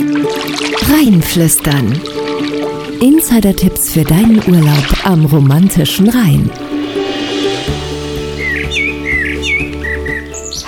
Rheinflüstern. Insider-Tipps für deinen Urlaub am romantischen Rhein.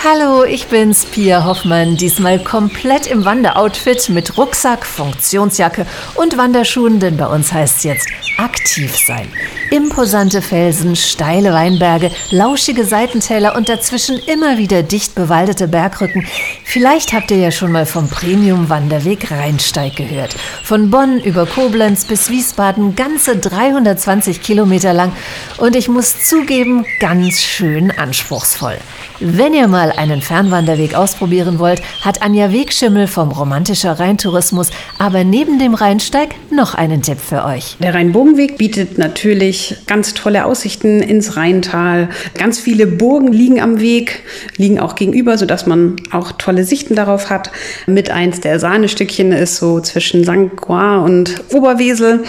Hallo, ich bin's, Pia Hoffmann. Diesmal komplett im Wanderoutfit mit Rucksack, Funktionsjacke und Wanderschuhen, denn bei uns heißt's jetzt aktiv sein. Imposante Felsen, steile Weinberge, lauschige Seitentäler und dazwischen immer wieder dicht bewaldete Bergrücken. Vielleicht habt ihr ja schon mal vom Premium-Wanderweg Rheinsteig gehört. Von Bonn über Koblenz bis Wiesbaden ganze 320 Kilometer lang und ich muss zugeben, ganz schön anspruchsvoll. Wenn ihr mal einen Fernwanderweg ausprobieren wollt, hat Anja Wegschimmel vom Romantischer Rheintourismus aber neben dem Rheinsteig noch einen Tipp für euch. Der Rheinbogenweg bietet natürlich ganz tolle Aussichten ins Rheintal. Ganz viele Burgen liegen am Weg, liegen auch gegenüber, sodass man auch tolle Sichten darauf hat. Mit eins der Sahnestückchen ist so zwischen St. Croix und Oberwesel.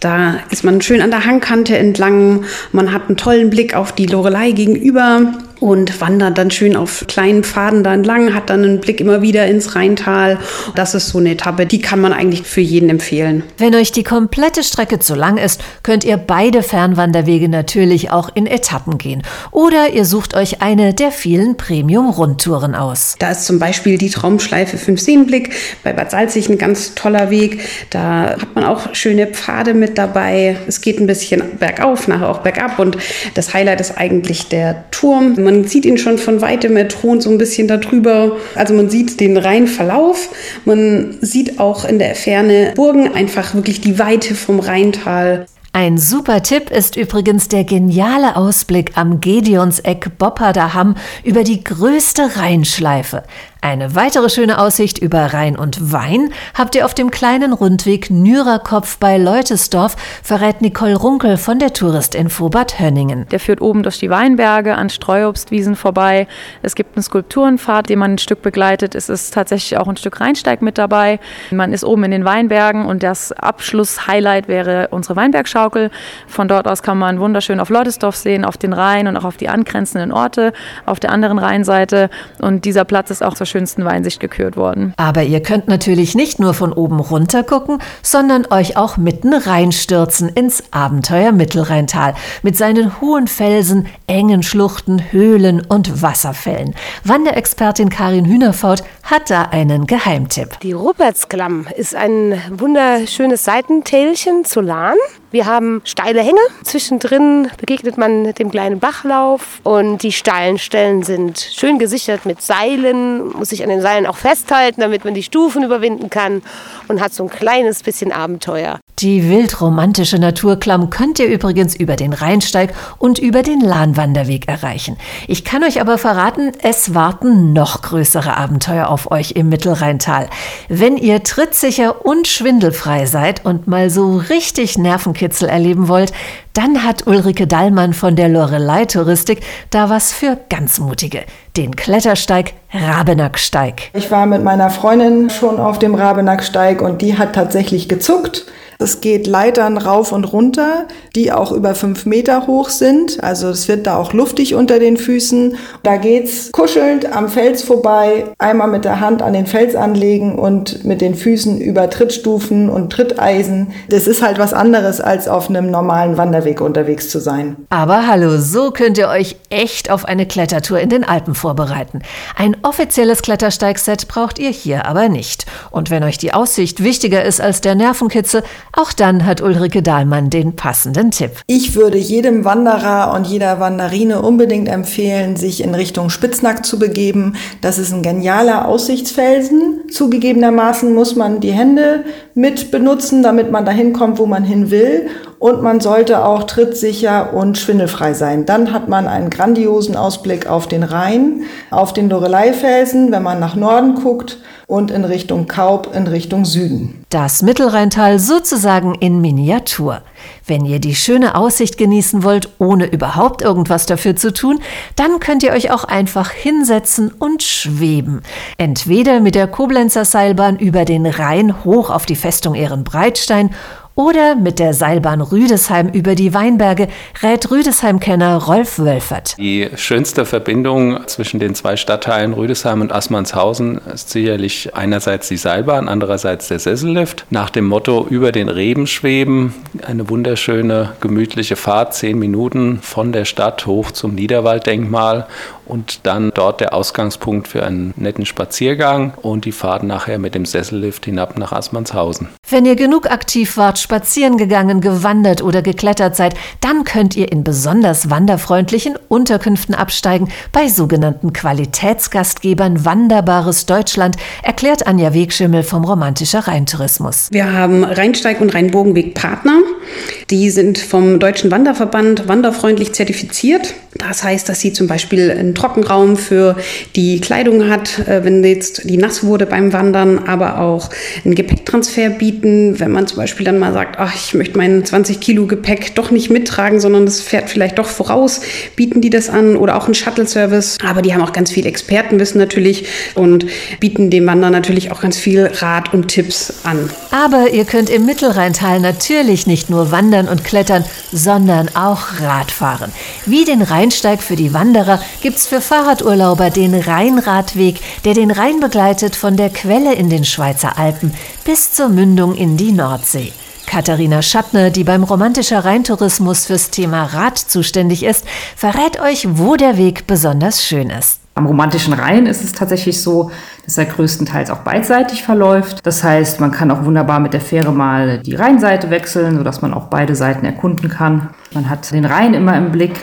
Da ist man schön an der Hangkante entlang. Man hat einen tollen Blick auf die Lorelei gegenüber und wandert dann schön auf kleinen Pfaden da entlang, hat dann einen Blick immer wieder ins Rheintal. Das ist so eine Etappe, die kann man eigentlich für jeden empfehlen. Wenn euch die komplette Strecke zu lang ist, könnt ihr beide Fernwanderwege natürlich auch in Etappen gehen. Oder ihr sucht euch eine der vielen Premium-Rundtouren aus. Da ist zum Beispiel die Traumschleife Fünfseenblick bei Bad Salzig ein ganz toller Weg. Da hat man auch schöne Pfade mit dabei. Es geht ein bisschen bergauf, nachher auch bergab und das Highlight ist eigentlich der Turm man sieht ihn schon von weitem, er thront so ein bisschen darüber. Also man sieht den Rheinverlauf, man sieht auch in der Ferne Burgen, einfach wirklich die Weite vom Rheintal. Ein super Tipp ist übrigens der geniale Ausblick am Gedeonseck Bopparder Hamm über die größte Rheinschleife. Eine weitere schöne Aussicht über Rhein und Wein habt ihr auf dem kleinen Rundweg Nürerkopf bei Leutesdorf, verrät Nicole Runkel von der Touristinfo Bad Hönningen. Der führt oben durch die Weinberge an Streuobstwiesen vorbei. Es gibt einen Skulpturenpfad, den man ein Stück begleitet. Es ist tatsächlich auch ein Stück Rheinsteig mit dabei. Man ist oben in den Weinbergen und das Abschlusshighlight wäre unsere Weinbergschaukel. Von dort aus kann man wunderschön auf Leutesdorf sehen, auf den Rhein und auch auf die angrenzenden Orte auf der anderen Rheinseite. Und dieser Platz ist auch so schön schönsten Weinsicht gekürt worden. Aber ihr könnt natürlich nicht nur von oben runter gucken, sondern euch auch mitten reinstürzen ins Abenteuer Mittelrheintal mit seinen hohen Felsen, engen Schluchten, Höhlen und Wasserfällen. Wanderexpertin Karin Hühnerfaut hat da einen Geheimtipp. Die Rupertsklamm ist ein wunderschönes Seitentälchen zu Lahn. Wir haben steile Hänge. Zwischendrin begegnet man dem kleinen Bachlauf und die steilen Stellen sind schön gesichert mit Seilen, muss sich an den Seilen auch festhalten, damit man die Stufen überwinden kann und hat so ein kleines bisschen Abenteuer. Die wildromantische Naturklamm könnt ihr übrigens über den Rheinsteig und über den Lahnwanderweg erreichen. Ich kann euch aber verraten, es warten noch größere Abenteuer auf euch im Mittelrheintal. Wenn ihr trittsicher und schwindelfrei seid und mal so richtig Nervenkitzel erleben wollt, dann hat Ulrike Dallmann von der Lorelei Touristik da was für ganz Mutige. Den Klettersteig Rabenacksteig. Ich war mit meiner Freundin schon auf dem Rabenacksteig und die hat tatsächlich gezuckt. Es geht Leitern rauf und runter, die auch über fünf Meter hoch sind. Also es wird da auch luftig unter den Füßen. Da geht's kuschelnd am Fels vorbei, einmal mit der Hand an den Fels anlegen und mit den Füßen über Trittstufen und Tritteisen. Das ist halt was anderes, als auf einem normalen Wanderweg unterwegs zu sein. Aber hallo, so könnt ihr euch echt auf eine Klettertour in den Alpen vorbereiten. Ein offizielles Klettersteigset braucht ihr hier aber nicht. Und wenn euch die Aussicht wichtiger ist als der Nervenkitzel, auch dann hat Ulrike Dahlmann den passenden Tipp. Ich würde jedem Wanderer und jeder Wanderine unbedingt empfehlen, sich in Richtung Spitznack zu begeben. Das ist ein genialer Aussichtsfelsen. Zugegebenermaßen muss man die Hände mit benutzen, damit man dahin kommt, wo man hin will. Und man sollte auch trittsicher und schwindelfrei sein. Dann hat man einen grandiosen Ausblick auf den Rhein, auf den Loreleifelsen, wenn man nach Norden guckt und in Richtung Kaub, in Richtung Süden. Das Mittelrheintal sozusagen in Miniatur. Wenn ihr die schöne Aussicht genießen wollt, ohne überhaupt irgendwas dafür zu tun, dann könnt ihr euch auch einfach hinsetzen und schweben. Entweder mit der Koblenzer Seilbahn über den Rhein hoch auf die Festung Ehrenbreitstein oder mit der Seilbahn Rüdesheim über die Weinberge, rät Rüdesheim-Kenner Rolf Wölfert. Die schönste Verbindung zwischen den zwei Stadtteilen Rüdesheim und Assmannshausen ist sicherlich einerseits die Seilbahn, andererseits der Sessellift. Nach dem Motto über den Reben schweben, eine wunderschöne, gemütliche Fahrt, zehn Minuten von der Stadt hoch zum Niederwalddenkmal und dann dort der Ausgangspunkt für einen netten Spaziergang und die Fahrt nachher mit dem Sessellift hinab nach Assmannshausen. Wenn ihr genug aktiv wart, spazieren gegangen, gewandert oder geklettert seid, dann könnt ihr in besonders wanderfreundlichen Unterkünften absteigen bei sogenannten Qualitätsgastgebern Wanderbares Deutschland, erklärt Anja Wegschimmel vom Romantischer Rheintourismus. Wir haben Rheinsteig und Rheinbogenweg Partner. Die sind vom Deutschen Wanderverband wanderfreundlich zertifiziert. Das heißt, dass sie zum Beispiel einen Trockenraum für die Kleidung hat, äh, wenn jetzt die nass wurde beim Wandern, aber auch einen Gepäcktransfer bieten, wenn man zum Beispiel dann mal sagt, ach, ich möchte mein 20 Kilo Gepäck doch nicht mittragen, sondern das fährt vielleicht doch voraus, bieten die das an oder auch einen Shuttle-Service. Aber die haben auch ganz viel Expertenwissen natürlich und bieten dem Wanderer natürlich auch ganz viel Rat und Tipps an. Aber ihr könnt im Mittelrheintal natürlich nicht nur wandern und klettern, sondern auch Radfahren. Wie den Rheinsteig für die Wanderer gibt's für Fahrradurlauber den Rheinradweg, der den Rhein begleitet von der Quelle in den Schweizer Alpen bis zur Mündung in die Nordsee. Katharina Schattner, die beim Romantischer Rheintourismus fürs Thema Rad zuständig ist, verrät euch, wo der Weg besonders schön ist. Am romantischen Rhein ist es tatsächlich so, dass er größtenteils auch beidseitig verläuft. Das heißt, man kann auch wunderbar mit der Fähre mal die Rheinseite wechseln, sodass man auch beide Seiten erkunden kann. Man hat den Rhein immer im Blick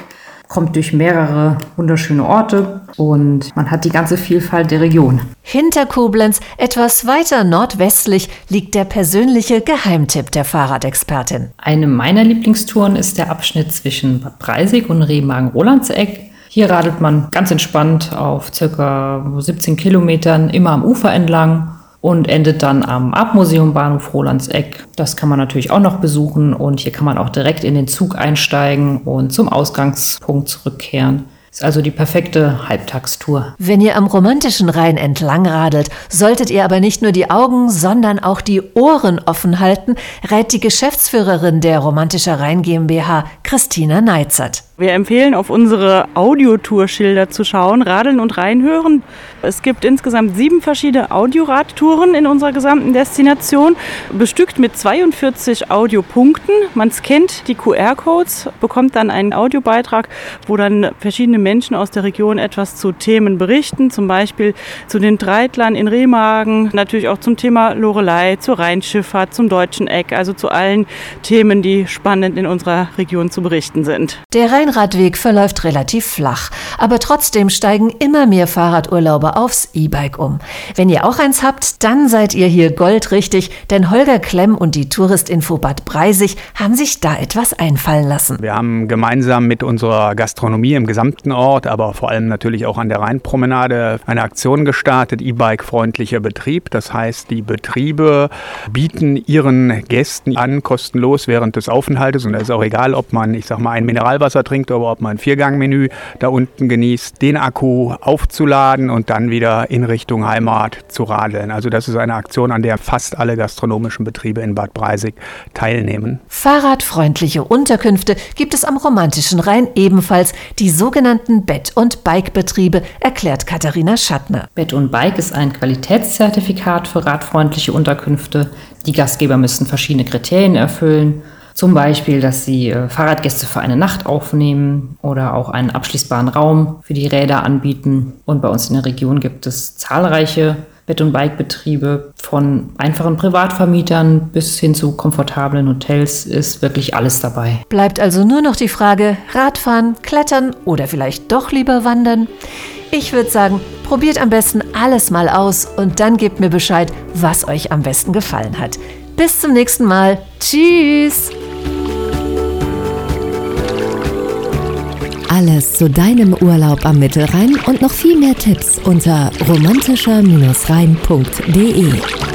kommt durch mehrere wunderschöne Orte und man hat die ganze Vielfalt der Region. Hinter Koblenz, etwas weiter nordwestlich, liegt der persönliche Geheimtipp der Fahrradexpertin. Eine meiner Lieblingstouren ist der Abschnitt zwischen Bad Breisig und Remagen-Rolandseck. Hier radelt man ganz entspannt auf circa 17 Kilometern immer am Ufer entlang und endet dann am Abmuseum Bahnhof Rolandseck. Das kann man natürlich auch noch besuchen und hier kann man auch direkt in den Zug einsteigen und zum Ausgangspunkt zurückkehren. Ist also die perfekte Halbtagstour. Wenn ihr am romantischen Rhein entlang radelt, solltet ihr aber nicht nur die Augen, sondern auch die Ohren offen halten, rät die Geschäftsführerin der Romantischer Rhein GmbH, Christina Neizert. Wir empfehlen, auf unsere Audiotourschilder zu schauen, radeln und reinhören. Es gibt insgesamt sieben verschiedene Audioradtouren in unserer gesamten Destination, bestückt mit 42 Audiopunkten. Man scannt die QR-Codes, bekommt dann einen Audiobeitrag, wo dann verschiedene Menschen aus der Region etwas zu Themen berichten, zum Beispiel zu den Dreitlern in Remagen, natürlich auch zum Thema Lorelei, zur Rheinschifffahrt, zum deutschen Eck, also zu allen Themen, die spannend in unserer Region zu berichten sind. Der Rheinradweg verläuft relativ flach, aber trotzdem steigen immer mehr Fahrradurlauber aufs E-Bike um. Wenn ihr auch eins habt, dann seid ihr hier goldrichtig, denn Holger Klemm und die Touristinfo Bad Breisig haben sich da etwas einfallen lassen. Wir haben gemeinsam mit unserer Gastronomie im gesamten Ort, aber vor allem natürlich auch an der Rheinpromenade eine Aktion gestartet, E-Bike-freundlicher Betrieb. Das heißt, die Betriebe bieten ihren Gästen an, kostenlos während des Aufenthaltes, und da ist auch egal, ob man, ich sag mal, ein Mineralwasser trinkt oder ob man ein Viergangmenü da unten genießt, den Akku aufzuladen und dann wieder in Richtung Heimat zu radeln. Also das ist eine Aktion, an der fast alle gastronomischen Betriebe in Bad Breisig teilnehmen. Fahrradfreundliche Unterkünfte gibt es am romantischen Rhein ebenfalls, die sogenannten Bett- und Bikebetriebe, erklärt Katharina Schattner. Bett und Bike ist ein Qualitätszertifikat für radfreundliche Unterkünfte. Die Gastgeber müssen verschiedene Kriterien erfüllen. Zum Beispiel, dass sie äh, Fahrradgäste für eine Nacht aufnehmen oder auch einen abschließbaren Raum für die Räder anbieten. Und bei uns in der Region gibt es zahlreiche Bett- und Bikebetriebe von einfachen Privatvermietern bis hin zu komfortablen Hotels ist wirklich alles dabei. Bleibt also nur noch die Frage, Radfahren, Klettern oder vielleicht doch lieber wandern? Ich würde sagen, probiert am besten alles mal aus und dann gebt mir Bescheid, was euch am besten gefallen hat. Bis zum nächsten Mal. Tschüss! Alles zu deinem Urlaub am Mittelrhein und noch viel mehr Tipps unter romantischer-rhein.de.